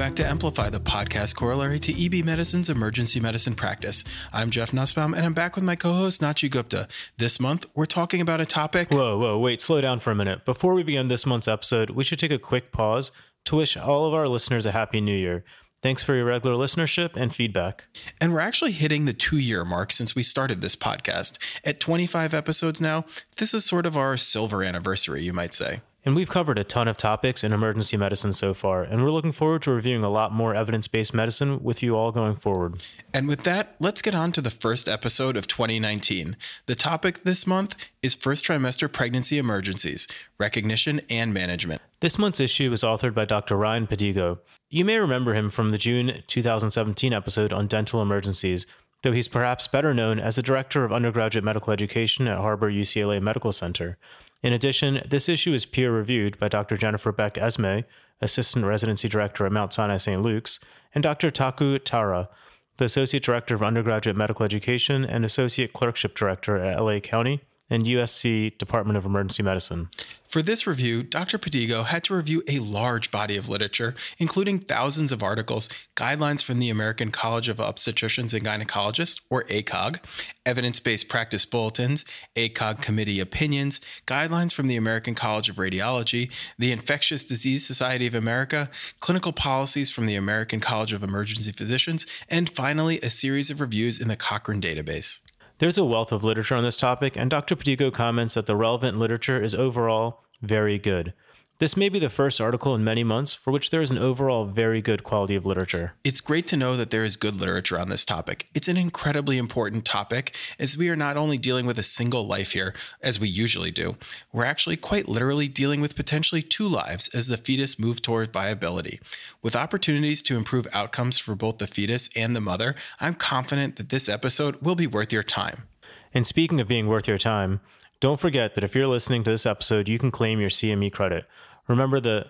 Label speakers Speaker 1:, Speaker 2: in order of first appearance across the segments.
Speaker 1: back to Amplify, the podcast corollary to EB Medicine's emergency medicine practice. I'm Jeff Nussbaum, and I'm back with my co host, Nachi Gupta. This month, we're talking about a topic.
Speaker 2: Whoa, whoa, wait, slow down for a minute. Before we begin this month's episode, we should take a quick pause to wish all of our listeners a happy new year. Thanks for your regular listenership and feedback.
Speaker 1: And we're actually hitting the two year mark since we started this podcast. At 25 episodes now, this is sort of our silver anniversary, you might say.
Speaker 2: And we've covered a ton of topics in emergency medicine so far, and we're looking forward to reviewing a lot more evidence based medicine with you all going forward.
Speaker 1: And with that, let's get on to the first episode of 2019. The topic this month is first trimester pregnancy emergencies, recognition, and management.
Speaker 2: This month's issue is authored by Dr. Ryan Pedigo. You may remember him from the June 2017 episode on dental emergencies, though he's perhaps better known as the Director of Undergraduate Medical Education at Harbor UCLA Medical Center. In addition, this issue is peer reviewed by Dr. Jennifer Beck Esmay, Assistant Residency Director at Mount Sinai St. Luke's, and Dr. Taku Taira, the Associate Director of Undergraduate Medical Education and Associate Clerkship Director at LA County and USC Department of Emergency Medicine.
Speaker 1: For this review, Dr. Pedigo had to review a large body of literature, including thousands of articles, guidelines from the American College of Obstetricians and Gynecologists, or ACOG, evidence based practice bulletins, ACOG committee opinions, guidelines from the American College of Radiology, the Infectious Disease Society of America, clinical policies from the American College of Emergency Physicians, and finally, a series of reviews in the Cochrane database.
Speaker 2: There's a wealth of literature on this topic, and Dr. Pedigo comments that the relevant literature is overall very good. This may be the first article in many months for which there is an overall very good quality of literature.
Speaker 1: It's great to know that there is good literature on this topic. It's an incredibly important topic as we are not only dealing with a single life here, as we usually do, we're actually quite literally dealing with potentially two lives as the fetus moves toward viability. With opportunities to improve outcomes for both the fetus and the mother, I'm confident that this episode will be worth your time.
Speaker 2: And speaking of being worth your time, don't forget that if you're listening to this episode, you can claim your CME credit. Remember, the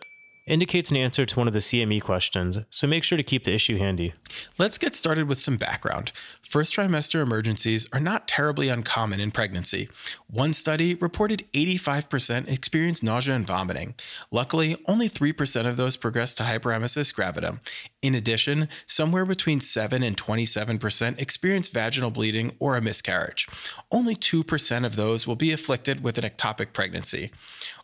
Speaker 2: indicates an answer to one of the CME questions, so make sure to keep the issue handy.
Speaker 1: Let's get started with some background. First trimester emergencies are not terribly uncommon in pregnancy. One study reported 85% experienced nausea and vomiting. Luckily, only 3% of those progressed to hyperemesis gravidarum. In addition, somewhere between 7 and 27% experienced vaginal bleeding or a miscarriage. Only 2% of those will be afflicted with an ectopic pregnancy.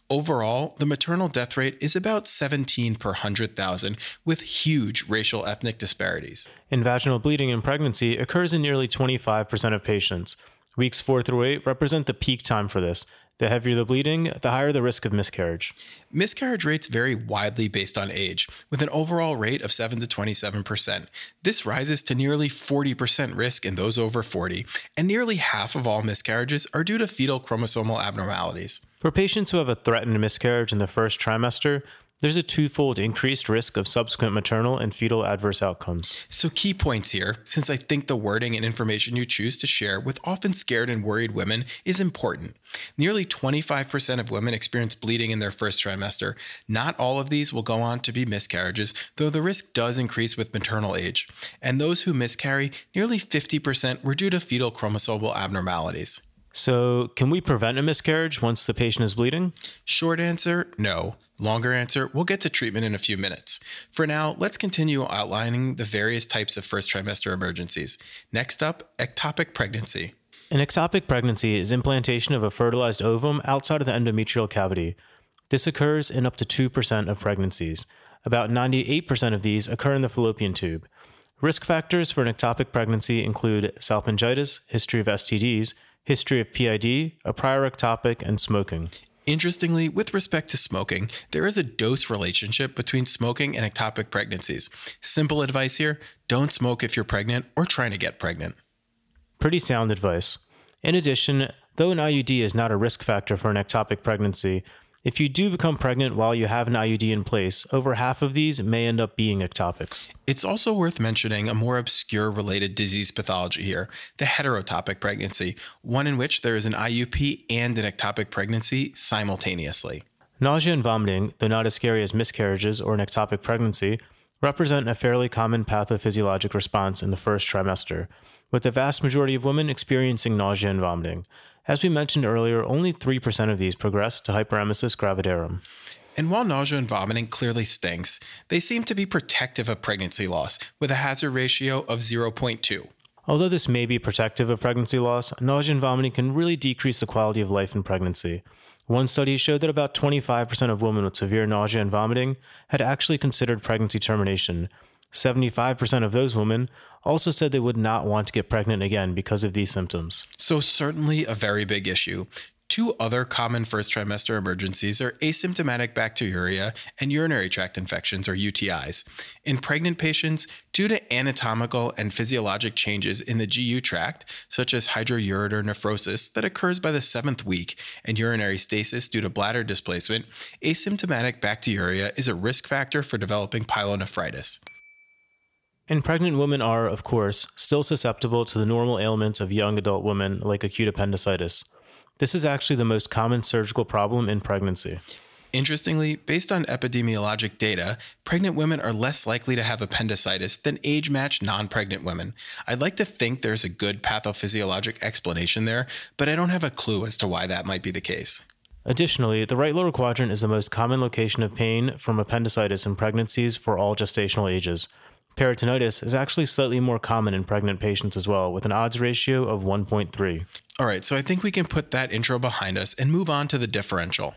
Speaker 1: Overall, the maternal death rate is about 17 per 100,000, with huge racial ethnic disparities.
Speaker 2: And vaginal bleeding in pregnancy occurs in nearly 25% of patients. Weeks 4 through 8 represent the peak time for this, the heavier the bleeding, the higher the risk of miscarriage.
Speaker 1: Miscarriage rates vary widely based on age, with an overall rate of 7 to 27%. This rises to nearly 40% risk in those over 40, and nearly half of all miscarriages are due to fetal chromosomal abnormalities.
Speaker 2: For patients who have a threatened miscarriage in the first trimester, there's a twofold increased risk of subsequent maternal and fetal adverse outcomes.
Speaker 1: So, key points here, since I think the wording and information you choose to share with often scared and worried women is important. Nearly 25% of women experience bleeding in their first trimester. Not all of these will go on to be miscarriages, though the risk does increase with maternal age. And those who miscarry, nearly 50% were due to fetal chromosomal abnormalities.
Speaker 2: So, can we prevent a miscarriage once the patient is bleeding?
Speaker 1: Short answer no. Longer answer, we'll get to treatment in a few minutes. For now, let's continue outlining the various types of first trimester emergencies. Next up, ectopic pregnancy.
Speaker 2: An ectopic pregnancy is implantation of a fertilized ovum outside of the endometrial cavity. This occurs in up to 2% of pregnancies. About 98% of these occur in the fallopian tube. Risk factors for an ectopic pregnancy include salpingitis, history of STDs, history of PID, a prior ectopic, and smoking.
Speaker 1: Interestingly, with respect to smoking, there is a dose relationship between smoking and ectopic pregnancies. Simple advice here don't smoke if you're pregnant or trying to get pregnant.
Speaker 2: Pretty sound advice. In addition, though an IUD is not a risk factor for an ectopic pregnancy, if you do become pregnant while you have an IUD in place, over half of these may end up being ectopics.
Speaker 1: It's also worth mentioning a more obscure related disease pathology here the heterotopic pregnancy, one in which there is an IUP and an ectopic pregnancy simultaneously.
Speaker 2: Nausea and vomiting, though not as scary as miscarriages or an ectopic pregnancy, represent a fairly common pathophysiologic response in the first trimester, with the vast majority of women experiencing nausea and vomiting. As we mentioned earlier, only 3% of these progress to hyperemesis gravidarum.
Speaker 1: And while nausea and vomiting clearly stinks, they seem to be protective of pregnancy loss with a hazard ratio of 0.2.
Speaker 2: Although this may be protective of pregnancy loss, nausea and vomiting can really decrease the quality of life in pregnancy. One study showed that about 25% of women with severe nausea and vomiting had actually considered pregnancy termination. 75% of those women also said they would not want to get pregnant again because of these symptoms.
Speaker 1: So, certainly a very big issue. Two other common first trimester emergencies are asymptomatic bacteriuria and urinary tract infections, or UTIs. In pregnant patients, due to anatomical and physiologic changes in the GU tract, such as hydroureter nephrosis that occurs by the seventh week and urinary stasis due to bladder displacement, asymptomatic bacteriuria is a risk factor for developing pyelonephritis.
Speaker 2: And pregnant women are, of course, still susceptible to the normal ailments of young adult women like acute appendicitis. This is actually the most common surgical problem in pregnancy.
Speaker 1: Interestingly, based on epidemiologic data, pregnant women are less likely to have appendicitis than age matched non pregnant women. I'd like to think there's a good pathophysiologic explanation there, but I don't have a clue as to why that might be the case.
Speaker 2: Additionally, the right lower quadrant is the most common location of pain from appendicitis in pregnancies for all gestational ages. Peritonitis is actually slightly more common in pregnant patients as well, with an odds ratio of 1.3.
Speaker 1: All right, so I think we can put that intro behind us and move on to the differential.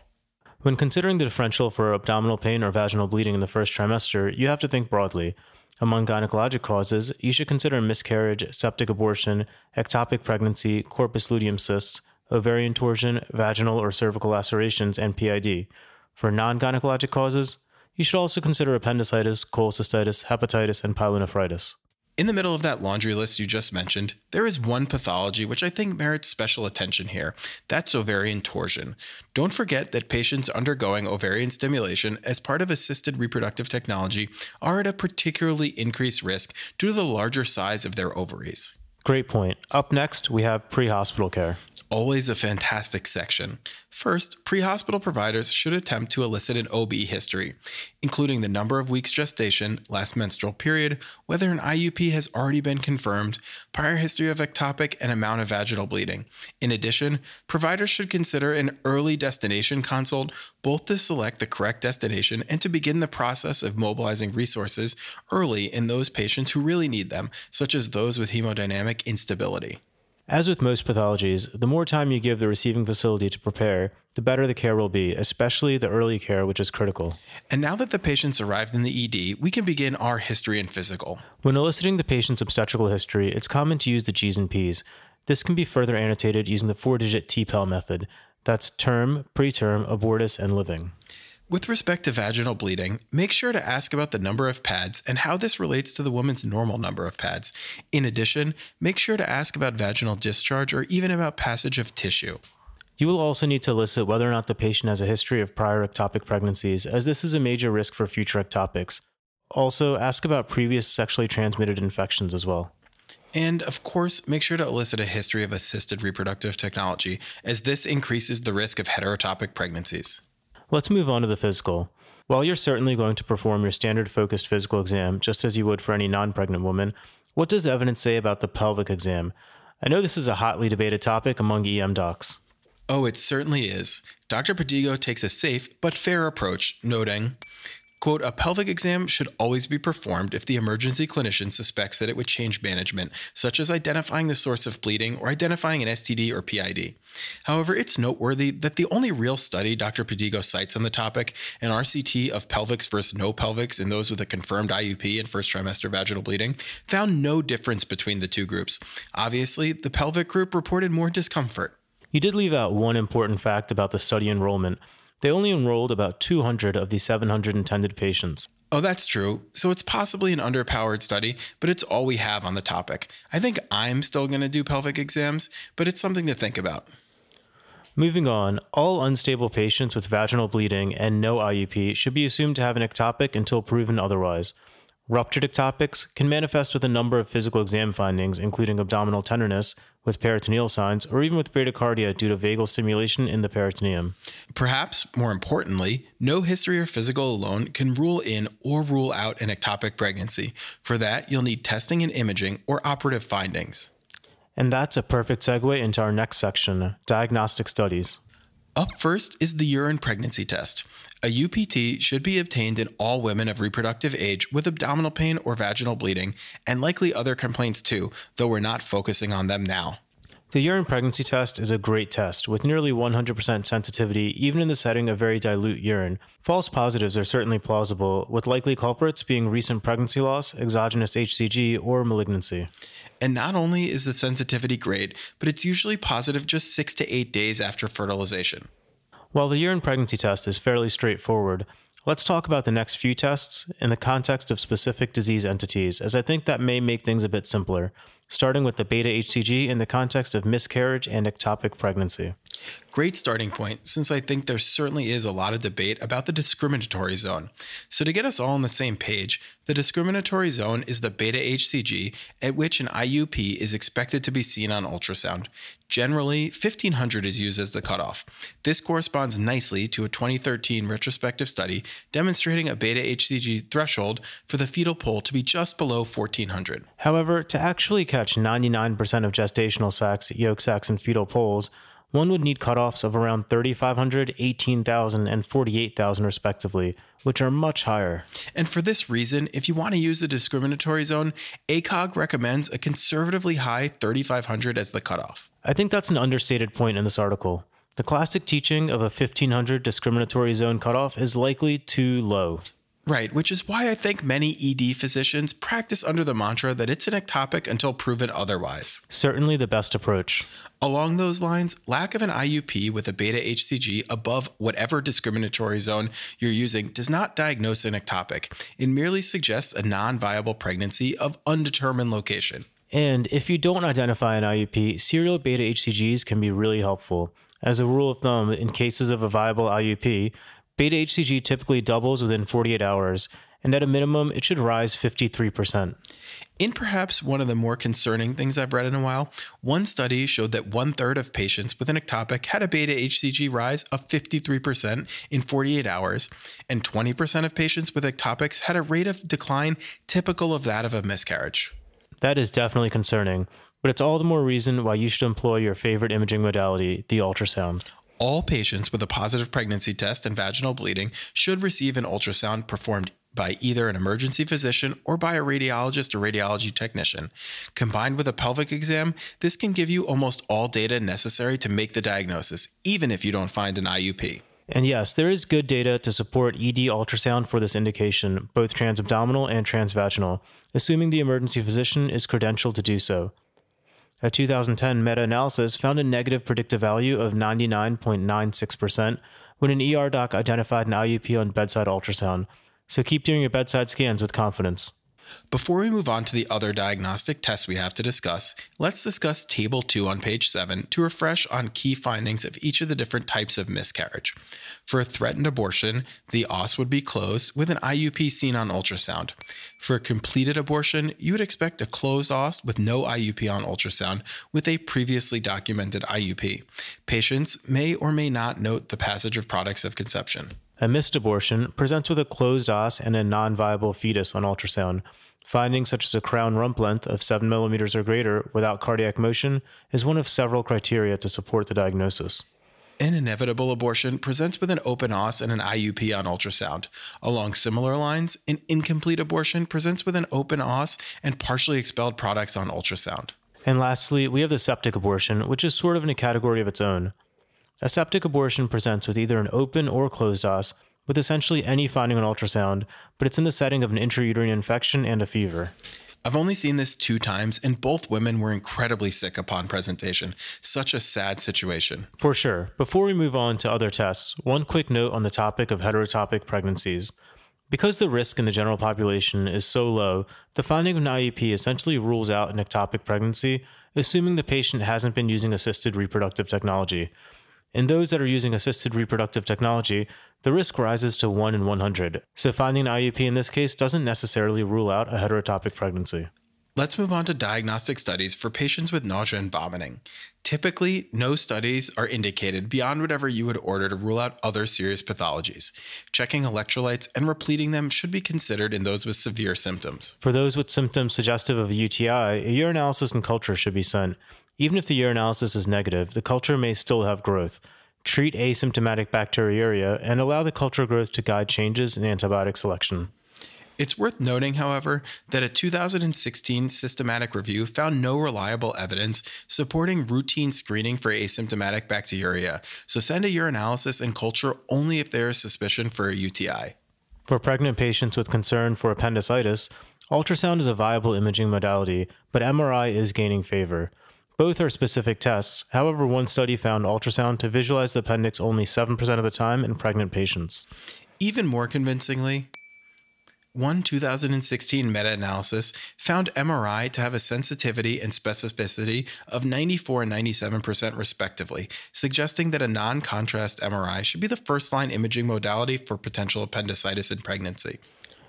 Speaker 2: When considering the differential for abdominal pain or vaginal bleeding in the first trimester, you have to think broadly. Among gynecologic causes, you should consider miscarriage, septic abortion, ectopic pregnancy, corpus luteum cysts, ovarian torsion, vaginal or cervical lacerations, and PID. For non gynecologic causes, you should also consider appendicitis, cholecystitis, hepatitis, and pyelonephritis.
Speaker 1: In the middle of that laundry list you just mentioned, there is one pathology which I think merits special attention here. That's ovarian torsion. Don't forget that patients undergoing ovarian stimulation as part of assisted reproductive technology are at a particularly increased risk due to the larger size of their ovaries.
Speaker 2: Great point. Up next, we have pre hospital care
Speaker 1: always a fantastic section. First, pre hospital providers should attempt to elicit an OB history, including the number of weeks gestation, last menstrual period, whether an IUP has already been confirmed, prior history of ectopic, and amount of vaginal bleeding. In addition, providers should consider an early destination consult, both to select the correct destination and to begin the process of mobilizing resources early in those patients who really need them, such as those with hemodynamic instability.
Speaker 2: As with most pathologies, the more time you give the receiving facility to prepare, the better the care will be, especially the early care, which is critical.
Speaker 1: And now that the patient's arrived in the ED, we can begin our history and physical.
Speaker 2: When eliciting the patient's obstetrical history, it's common to use the G's and P's. This can be further annotated using the four digit TPAL method that's term, preterm, abortus, and living.
Speaker 1: With respect to vaginal bleeding, make sure to ask about the number of pads and how this relates to the woman's normal number of pads. In addition, make sure to ask about vaginal discharge or even about passage of tissue.
Speaker 2: You will also need to elicit whether or not the patient has a history of prior ectopic pregnancies, as this is a major risk for future ectopics. Also, ask about previous sexually transmitted infections as well.
Speaker 1: And of course, make sure to elicit a history of assisted reproductive technology, as this increases the risk of heterotopic pregnancies.
Speaker 2: Let's move on to the physical. While you're certainly going to perform your standard focused physical exam, just as you would for any non pregnant woman, what does evidence say about the pelvic exam? I know this is a hotly debated topic among EM docs.
Speaker 1: Oh, it certainly is. Dr. Pedigo takes a safe but fair approach, noting Quote, a pelvic exam should always be performed if the emergency clinician suspects that it would change management, such as identifying the source of bleeding or identifying an STD or PID. However, it's noteworthy that the only real study Dr. Pedigo cites on the topic, an RCT of pelvics versus no pelvics in those with a confirmed IUP and first trimester vaginal bleeding, found no difference between the two groups. Obviously, the pelvic group reported more discomfort.
Speaker 2: You did leave out one important fact about the study enrollment. They only enrolled about 200 of the 700 intended patients.
Speaker 1: Oh, that's true. So it's possibly an underpowered study, but it's all we have on the topic. I think I'm still going to do pelvic exams, but it's something to think about.
Speaker 2: Moving on, all unstable patients with vaginal bleeding and no IUP should be assumed to have an ectopic until proven otherwise. Ruptured ectopics can manifest with a number of physical exam findings, including abdominal tenderness, with peritoneal signs, or even with bradycardia due to vagal stimulation in the peritoneum.
Speaker 1: Perhaps more importantly, no history or physical alone can rule in or rule out an ectopic pregnancy. For that, you'll need testing and imaging or operative findings.
Speaker 2: And that's a perfect segue into our next section diagnostic studies.
Speaker 1: Up first is the urine pregnancy test. A UPT should be obtained in all women of reproductive age with abdominal pain or vaginal bleeding, and likely other complaints too, though we're not focusing on them now.
Speaker 2: The urine pregnancy test is a great test with nearly 100% sensitivity, even in the setting of very dilute urine. False positives are certainly plausible, with likely culprits being recent pregnancy loss, exogenous HCG, or malignancy.
Speaker 1: And not only is the sensitivity great, but it's usually positive just six to eight days after fertilization.
Speaker 2: While the urine pregnancy test is fairly straightforward, let's talk about the next few tests in the context of specific disease entities, as I think that may make things a bit simpler starting with the beta HCG in the context of miscarriage and ectopic pregnancy.
Speaker 1: Great starting point, since I think there certainly is a lot of debate about the discriminatory zone. So, to get us all on the same page, the discriminatory zone is the beta HCG at which an IUP is expected to be seen on ultrasound. Generally, 1500 is used as the cutoff. This corresponds nicely to a 2013 retrospective study demonstrating a beta HCG threshold for the fetal pole to be just below 1400.
Speaker 2: However, to actually calculate catch 99% of gestational sacs yolk sacs and fetal poles, one would need cutoffs of around 3,500, 18,000, and 48,000 respectively, which are much higher.
Speaker 1: And for this reason, if you want to use a discriminatory zone, ACOG recommends a conservatively high 3,500 as the cutoff.
Speaker 2: I think that's an understated point in this article. The classic teaching of a 1500 discriminatory zone cutoff is likely too low.
Speaker 1: Right, which is why I think many ED physicians practice under the mantra that it's an ectopic until proven otherwise.
Speaker 2: Certainly the best approach.
Speaker 1: Along those lines, lack of an IUP with a beta HCG above whatever discriminatory zone you're using does not diagnose an ectopic. It merely suggests a non viable pregnancy of undetermined location.
Speaker 2: And if you don't identify an IUP, serial beta HCGs can be really helpful. As a rule of thumb, in cases of a viable IUP, Beta HCG typically doubles within 48 hours, and at a minimum, it should rise 53%.
Speaker 1: In perhaps one of the more concerning things I've read in a while, one study showed that one third of patients with an ectopic had a beta HCG rise of 53% in 48 hours, and 20% of patients with ectopics had a rate of decline typical of that of a miscarriage.
Speaker 2: That is definitely concerning, but it's all the more reason why you should employ your favorite imaging modality, the ultrasound
Speaker 1: all patients with a positive pregnancy test and vaginal bleeding should receive an ultrasound performed by either an emergency physician or by a radiologist or radiology technician. Combined with a pelvic exam, this can give you almost all data necessary to make the diagnosis, even if you don't find an IUP.
Speaker 2: And yes, there is good data to support ED ultrasound for this indication, both transabdominal and transvaginal, assuming the emergency physician is credentialed to do so. A 2010 meta analysis found a negative predictive value of 99.96% when an ER doc identified an IUP on bedside ultrasound. So keep doing your bedside scans with confidence.
Speaker 1: Before we move on to the other diagnostic tests we have to discuss, let's discuss Table 2 on page 7 to refresh on key findings of each of the different types of miscarriage. For a threatened abortion, the os would be closed with an IUP seen on ultrasound. For a completed abortion, you would expect a closed os with no IUP on ultrasound with a previously documented IUP. Patients may or may not note the passage of products of conception.
Speaker 2: A missed abortion presents with a closed os and a non viable fetus on ultrasound. Findings such as a crown rump length of 7 millimeters or greater without cardiac motion is one of several criteria to support the diagnosis.
Speaker 1: An inevitable abortion presents with an open os and an IUP on ultrasound. Along similar lines, an incomplete abortion presents with an open os and partially expelled products on ultrasound.
Speaker 2: And lastly, we have the septic abortion, which is sort of in a category of its own. A septic abortion presents with either an open or closed os, with essentially any finding on ultrasound, but it's in the setting of an intrauterine infection and a fever.
Speaker 1: I've only seen this two times, and both women were incredibly sick upon presentation. Such a sad situation.
Speaker 2: For sure. Before we move on to other tests, one quick note on the topic of heterotopic pregnancies. Because the risk in the general population is so low, the finding of an IUP essentially rules out an ectopic pregnancy, assuming the patient hasn't been using assisted reproductive technology. In those that are using assisted reproductive technology, the risk rises to 1 in 100. So finding an IUP in this case doesn't necessarily rule out a heterotopic pregnancy.
Speaker 1: Let's move on to diagnostic studies for patients with nausea and vomiting. Typically, no studies are indicated beyond whatever you would order to rule out other serious pathologies. Checking electrolytes and repleting them should be considered in those with severe symptoms.
Speaker 2: For those with symptoms suggestive of a UTI, a urinalysis and culture should be sent. Even if the urinalysis is negative, the culture may still have growth. Treat asymptomatic bacteriuria and allow the culture growth to guide changes in antibiotic selection.
Speaker 1: It's worth noting, however, that a 2016 systematic review found no reliable evidence supporting routine screening for asymptomatic bacteriuria, so send a urinalysis and culture only if there is suspicion for a UTI.
Speaker 2: For pregnant patients with concern for appendicitis, ultrasound is a viable imaging modality, but MRI is gaining favor. Both are specific tests. However, one study found ultrasound to visualize the appendix only 7% of the time in pregnant patients.
Speaker 1: Even more convincingly, one 2016 meta analysis found MRI to have a sensitivity and specificity of 94 and 97%, respectively, suggesting that a non contrast MRI should be the first line imaging modality for potential appendicitis in pregnancy.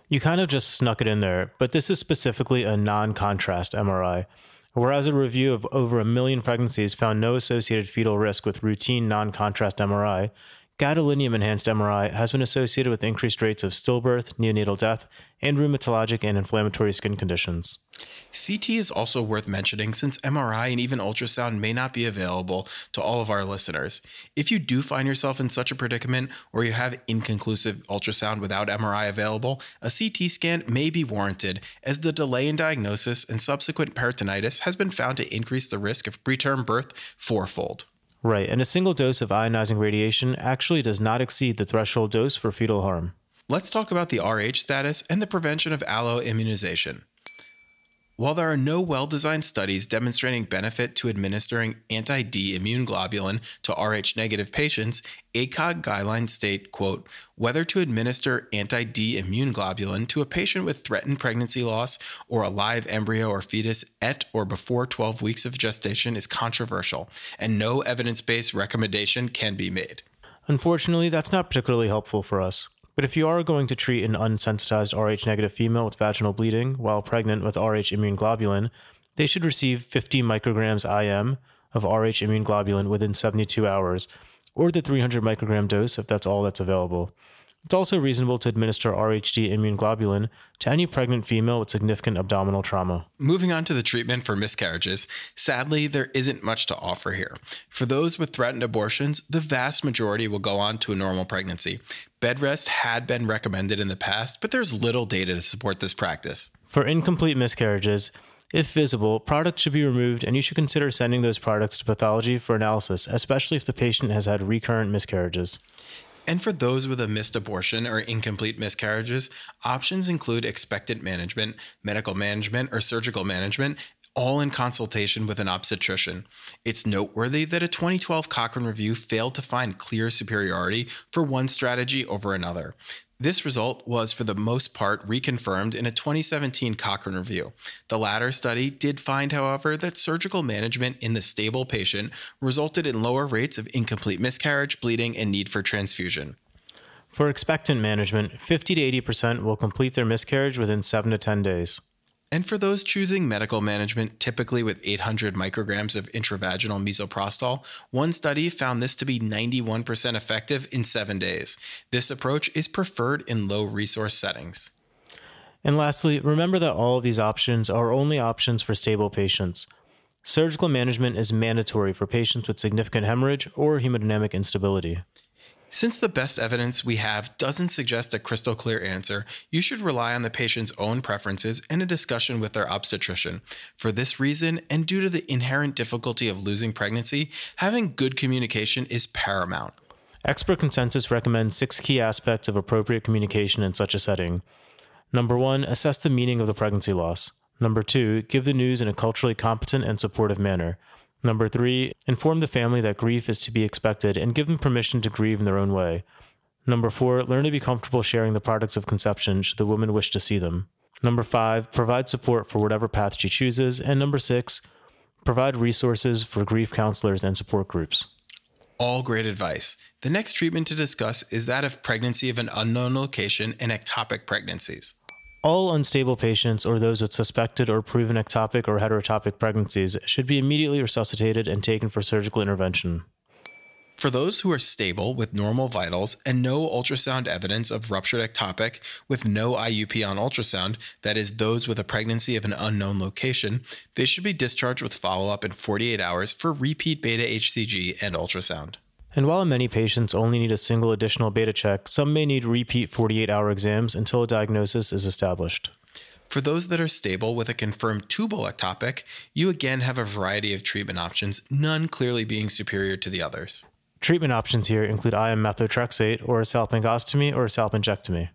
Speaker 2: You kind of just snuck it in there, but this is specifically a non contrast MRI. Whereas a review of over a million pregnancies found no associated fetal risk with routine non contrast MRI, gadolinium enhanced MRI has been associated with increased rates of stillbirth, neonatal death, and rheumatologic and inflammatory skin conditions.
Speaker 1: CT is also worth mentioning since MRI and even ultrasound may not be available to all of our listeners. If you do find yourself in such a predicament or you have inconclusive ultrasound without MRI available, a CT scan may be warranted as the delay in diagnosis and subsequent peritonitis has been found to increase the risk of preterm birth fourfold.
Speaker 2: Right, and a single dose of ionizing radiation actually does not exceed the threshold dose for fetal harm.
Speaker 1: Let's talk about the Rh status and the prevention of alloimmunization. While there are no well designed studies demonstrating benefit to administering anti D immune globulin to Rh negative patients, ACOG guidelines state, quote, whether to administer anti D immune globulin to a patient with threatened pregnancy loss or a live embryo or fetus at or before 12 weeks of gestation is controversial, and no evidence based recommendation can be made.
Speaker 2: Unfortunately, that's not particularly helpful for us. But if you are going to treat an unsensitized Rh negative female with vaginal bleeding while pregnant with Rh immune globulin, they should receive 50 micrograms IM of Rh immune globulin within 72 hours, or the 300 microgram dose if that's all that's available. It's also reasonable to administer RHD immune globulin to any pregnant female with significant abdominal trauma.
Speaker 1: Moving on to the treatment for miscarriages, sadly, there isn't much to offer here. For those with threatened abortions, the vast majority will go on to a normal pregnancy. Bed rest had been recommended in the past, but there's little data to support this practice.
Speaker 2: For incomplete miscarriages, if visible, products should be removed and you should consider sending those products to pathology for analysis, especially if the patient has had recurrent miscarriages.
Speaker 1: And for those with a missed abortion or incomplete miscarriages, options include expectant management, medical management, or surgical management, all in consultation with an obstetrician. It's noteworthy that a 2012 Cochrane review failed to find clear superiority for one strategy over another. This result was, for the most part, reconfirmed in a 2017 Cochrane review. The latter study did find, however, that surgical management in the stable patient resulted in lower rates of incomplete miscarriage, bleeding, and need for transfusion.
Speaker 2: For expectant management, 50 to 80% will complete their miscarriage within 7 to 10 days.
Speaker 1: And for those choosing medical management, typically with 800 micrograms of intravaginal misoprostol, one study found this to be 91% effective in seven days. This approach is preferred in low resource settings.
Speaker 2: And lastly, remember that all of these options are only options for stable patients. Surgical management is mandatory for patients with significant hemorrhage or hemodynamic instability.
Speaker 1: Since the best evidence we have doesn't suggest a crystal clear answer, you should rely on the patient's own preferences and a discussion with their obstetrician. For this reason, and due to the inherent difficulty of losing pregnancy, having good communication is paramount.
Speaker 2: Expert consensus recommends six key aspects of appropriate communication in such a setting. Number one, assess the meaning of the pregnancy loss. Number two, give the news in a culturally competent and supportive manner. Number three, inform the family that grief is to be expected and give them permission to grieve in their own way. Number four, learn to be comfortable sharing the products of conception should the woman wish to see them. Number five, provide support for whatever path she chooses. And number six, provide resources for grief counselors and support groups.
Speaker 1: All great advice. The next treatment to discuss is that of pregnancy of an unknown location and ectopic pregnancies.
Speaker 2: All unstable patients or those with suspected or proven ectopic or heterotopic pregnancies should be immediately resuscitated and taken for surgical intervention.
Speaker 1: For those who are stable with normal vitals and no ultrasound evidence of ruptured ectopic with no IUP on ultrasound, that is, those with a pregnancy of an unknown location, they should be discharged with follow up in 48 hours for repeat beta HCG and ultrasound.
Speaker 2: And while many patients only need a single additional beta check, some may need repeat 48 hour exams until a diagnosis is established.
Speaker 1: For those that are stable with a confirmed tubal ectopic, you again have a variety of treatment options, none clearly being superior to the others.
Speaker 2: Treatment options here include IM methotrexate or a salpingostomy or a salpingectomy.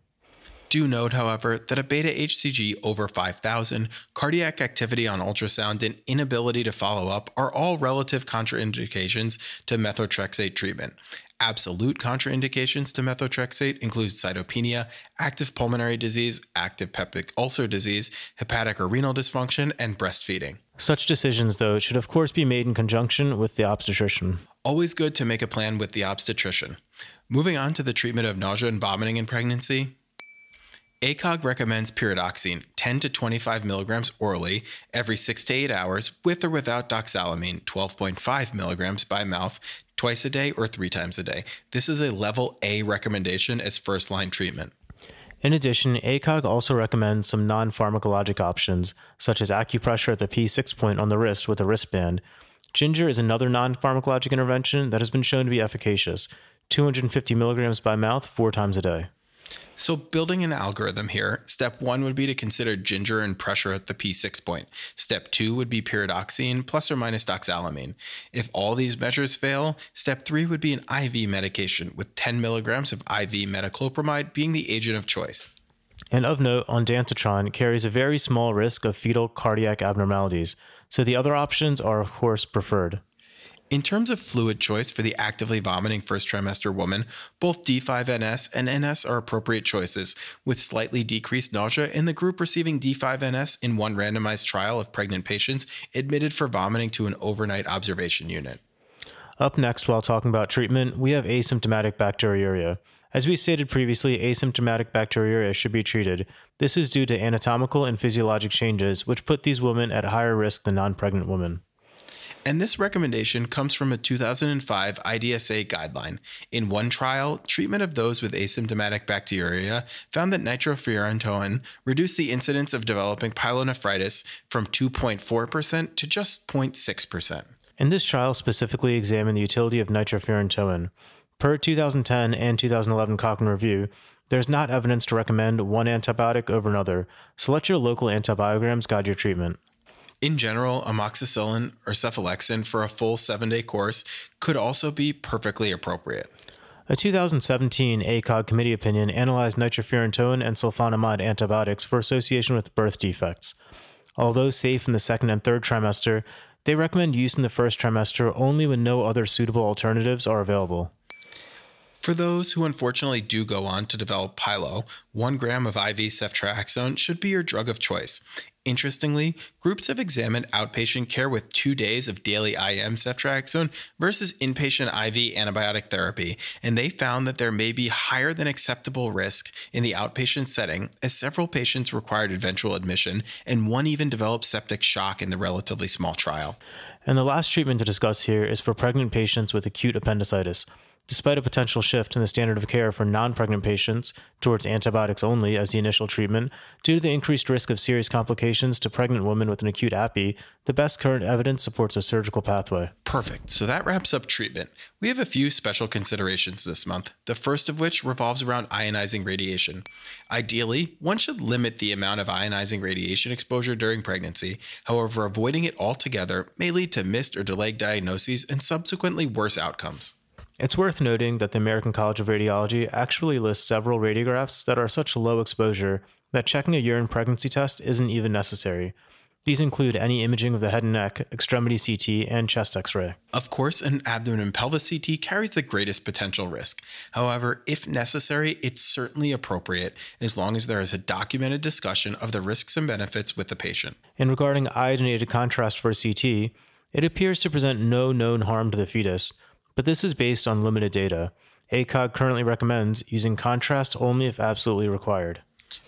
Speaker 1: Do note, however, that a beta HCG over 5,000, cardiac activity on ultrasound, and inability to follow up are all relative contraindications to methotrexate treatment. Absolute contraindications to methotrexate include cytopenia, active pulmonary disease, active peptic ulcer disease, hepatic or renal dysfunction, and breastfeeding.
Speaker 2: Such decisions, though, should of course be made in conjunction with the obstetrician.
Speaker 1: Always good to make a plan with the obstetrician. Moving on to the treatment of nausea and vomiting in pregnancy, ACOG recommends pyridoxine 10 to 25 milligrams orally every 6 to 8 hours with or without doxylamine 12.5 milligrams by mouth twice a day or three times a day. This is a level A recommendation as first line treatment.
Speaker 2: In addition, ACOG also recommends some non pharmacologic options, such as acupressure at the P6 point on the wrist with a wristband. Ginger is another non pharmacologic intervention that has been shown to be efficacious 250 milligrams by mouth four times a day.
Speaker 1: So, building an algorithm here, step one would be to consider ginger and pressure at the P6 point. Step two would be pyridoxine plus or minus doxylamine. If all these measures fail, step three would be an IV medication, with 10 milligrams of IV metoclopramide being the agent of choice.
Speaker 2: And of note, ondansetron carries a very small risk of fetal cardiac abnormalities, so the other options are, of course, preferred.
Speaker 1: In terms of fluid choice for the actively vomiting first trimester woman, both D5NS and NS are appropriate choices, with slightly decreased nausea in the group receiving D5NS in one randomized trial of pregnant patients admitted for vomiting to an overnight observation unit.
Speaker 2: Up next, while talking about treatment, we have asymptomatic bacteriuria. As we stated previously, asymptomatic bacteriuria should be treated. This is due to anatomical and physiologic changes, which put these women at higher risk than non pregnant women.
Speaker 1: And this recommendation comes from a 2005 IDSA guideline. In one trial, treatment of those with asymptomatic bacteriuria found that nitrofurantoin reduced the incidence of developing pyelonephritis from 2.4% to just 0.6%.
Speaker 2: In this trial, specifically examined the utility of nitrofurantoin. Per 2010 and 2011 Cochrane Review, there's not evidence to recommend one antibiotic over another, so let your local antibiograms guide your treatment.
Speaker 1: In general, amoxicillin or cephalexin for a full seven day course could also be perfectly appropriate.
Speaker 2: A 2017 ACOG committee opinion analyzed nitrofurantoin and sulfonamide antibiotics for association with birth defects. Although safe in the second and third trimester, they recommend use in the first trimester only when no other suitable alternatives are available.
Speaker 1: For those who unfortunately do go on to develop pyelo, one gram of IV ceftriaxone should be your drug of choice. Interestingly, groups have examined outpatient care with two days of daily IM ceftriaxone versus inpatient IV antibiotic therapy, and they found that there may be higher than acceptable risk in the outpatient setting, as several patients required eventual admission, and one even developed septic shock in the relatively small trial.
Speaker 2: And the last treatment to discuss here is for pregnant patients with acute appendicitis. Despite a potential shift in the standard of care for non pregnant patients towards antibiotics only as the initial treatment, due to the increased risk of serious complications to pregnant women with an acute appy, the best current evidence supports a surgical pathway.
Speaker 1: Perfect. So that wraps up treatment. We have a few special considerations this month, the first of which revolves around ionizing radiation. Ideally, one should limit the amount of ionizing radiation exposure during pregnancy. However, avoiding it altogether may lead to missed or delayed diagnoses and subsequently worse outcomes.
Speaker 2: It's worth noting that the American College of Radiology actually lists several radiographs that are such low exposure that checking a urine pregnancy test isn't even necessary. These include any imaging of the head and neck, extremity CT, and chest x ray.
Speaker 1: Of course, an abdomen and pelvis CT carries the greatest potential risk. However, if necessary, it's certainly appropriate as long as there is a documented discussion of the risks and benefits with the patient.
Speaker 2: And regarding iodinated contrast for CT, it appears to present no known harm to the fetus, but this is based on limited data. ACOG currently recommends using contrast only if absolutely required.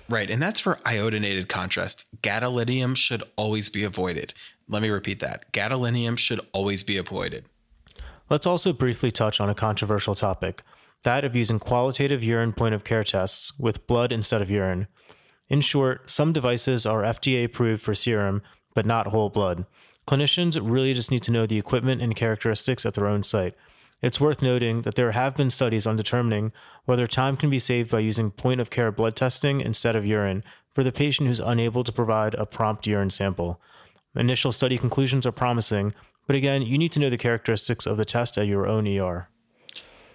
Speaker 1: Right, and that's for iodinated contrast. Gadolinium should always be avoided. Let me repeat that. Gadolinium should always be avoided.
Speaker 2: Let's also briefly touch on a controversial topic that of using qualitative urine point of care tests with blood instead of urine. In short, some devices are FDA approved for serum, but not whole blood. Clinicians really just need to know the equipment and characteristics at their own site. It's worth noting that there have been studies on determining whether time can be saved by using point of care blood testing instead of urine for the patient who's unable to provide a prompt urine sample. Initial study conclusions are promising, but again, you need to know the characteristics of the test at your own ER.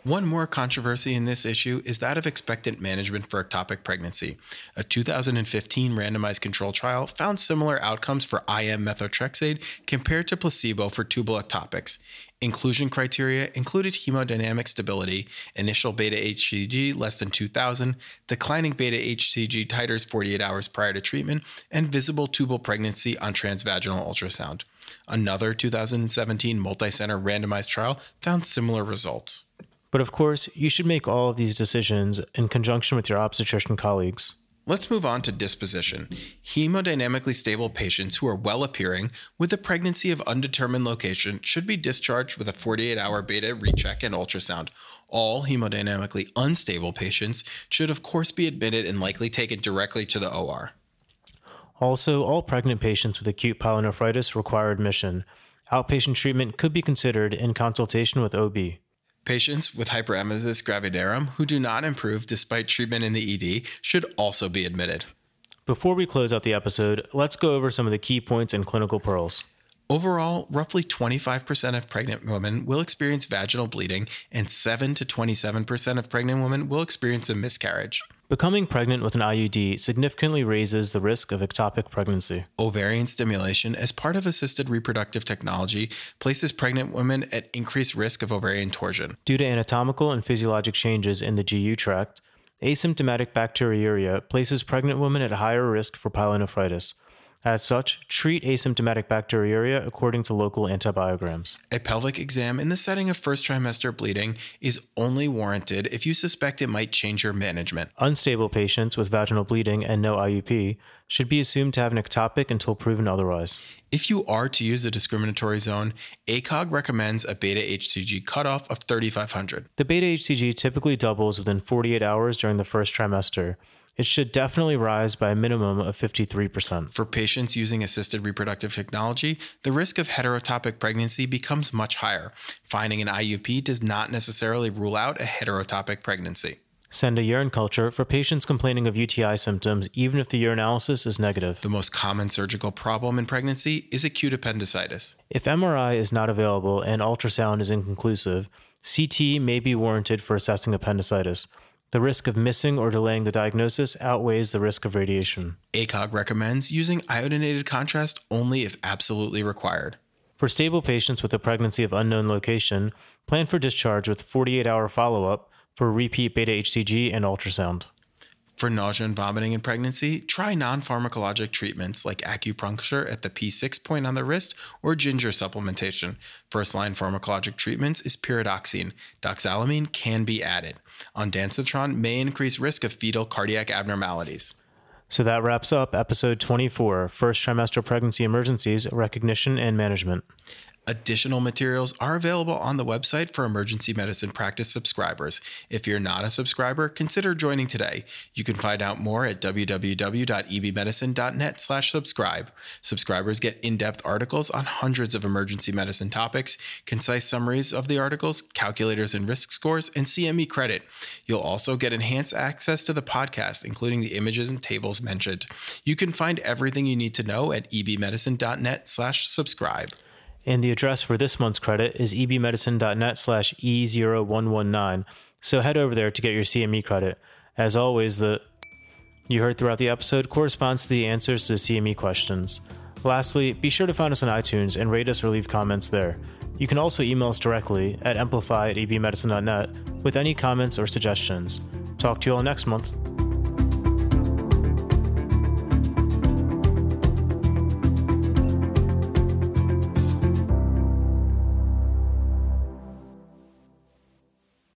Speaker 1: One more controversy in this issue is that of expectant management for ectopic pregnancy. A 2015 randomized control trial found similar outcomes for IM methotrexate compared to placebo for tubal ectopics. Inclusion criteria included hemodynamic stability, initial beta HCG less than 2000, declining beta HCG titers 48 hours prior to treatment, and visible tubal pregnancy on transvaginal ultrasound. Another 2017 multicenter randomized trial found similar results.
Speaker 2: But of course, you should make all of these decisions in conjunction with your obstetrician colleagues.
Speaker 1: Let's move on to disposition. Hemodynamically stable patients who are well appearing with a pregnancy of undetermined location should be discharged with a 48 hour beta recheck and ultrasound. All hemodynamically unstable patients should, of course, be admitted and likely taken directly to the OR.
Speaker 2: Also, all pregnant patients with acute pyelonephritis require admission. Outpatient treatment could be considered in consultation with OB.
Speaker 1: Patients with hyperemesis gravidarum who do not improve despite treatment in the ED should also be admitted.
Speaker 2: Before we close out the episode, let's go over some of the key points and clinical pearls.
Speaker 1: Overall, roughly 25% of pregnant women will experience vaginal bleeding, and 7 to 27% of pregnant women will experience a miscarriage.
Speaker 2: Becoming pregnant with an IUD significantly raises the risk of ectopic pregnancy.
Speaker 1: Ovarian stimulation, as part of assisted reproductive technology, places pregnant women at increased risk of ovarian torsion.
Speaker 2: Due to anatomical and physiologic changes in the GU tract, asymptomatic bacteriuria places pregnant women at higher risk for pyelonephritis, as such, treat asymptomatic bacteriuria according to local antibiograms.
Speaker 1: A pelvic exam in the setting of first trimester bleeding is only warranted if you suspect it might change your management.
Speaker 2: Unstable patients with vaginal bleeding and no IUP should be assumed to have an ectopic until proven otherwise.
Speaker 1: If you are to use a discriminatory zone, ACOG recommends a beta HCG cutoff of 3500.
Speaker 2: The beta HCG typically doubles within 48 hours during the first trimester. It should definitely rise by a minimum of 53%.
Speaker 1: For patients using assisted reproductive technology, the risk of heterotopic pregnancy becomes much higher. Finding an IUP does not necessarily rule out a heterotopic pregnancy.
Speaker 2: Send a urine culture for patients complaining of UTI symptoms, even if the urinalysis is negative.
Speaker 1: The most common surgical problem in pregnancy is acute appendicitis.
Speaker 2: If MRI is not available and ultrasound is inconclusive, CT may be warranted for assessing appendicitis. The risk of missing or delaying the diagnosis outweighs the risk of radiation.
Speaker 1: ACOG recommends using iodinated contrast only if absolutely required.
Speaker 2: For stable patients with a pregnancy of unknown location, plan for discharge with 48 hour follow up for repeat beta HCG and ultrasound.
Speaker 1: For nausea and vomiting in pregnancy, try non pharmacologic treatments like acupuncture at the P6 point on the wrist or ginger supplementation. First line pharmacologic treatments is pyridoxine. Doxylamine can be added. Ondansetron may increase risk of fetal cardiac abnormalities.
Speaker 2: So that wraps up episode 24 First Trimester Pregnancy Emergencies Recognition and Management.
Speaker 1: Additional materials are available on the website for emergency medicine practice subscribers. If you're not a subscriber, consider joining today. You can find out more at www.ebmedicine.net/subscribe. Subscribers get in-depth articles on hundreds of emergency medicine topics, concise summaries of the articles, calculators and risk scores, and CME credit. You'll also get enhanced access to the podcast, including the images and tables mentioned. You can find everything you need to know at ebmedicine.net/subscribe.
Speaker 2: And the address for this month's credit is ebmedicine.net slash E0119. So head over there to get your CME credit. As always, the you heard throughout the episode corresponds to the answers to the CME questions. Lastly, be sure to find us on iTunes and rate us or leave comments there. You can also email us directly at amplify at ebmedicine.net with any comments or suggestions. Talk to you all next month.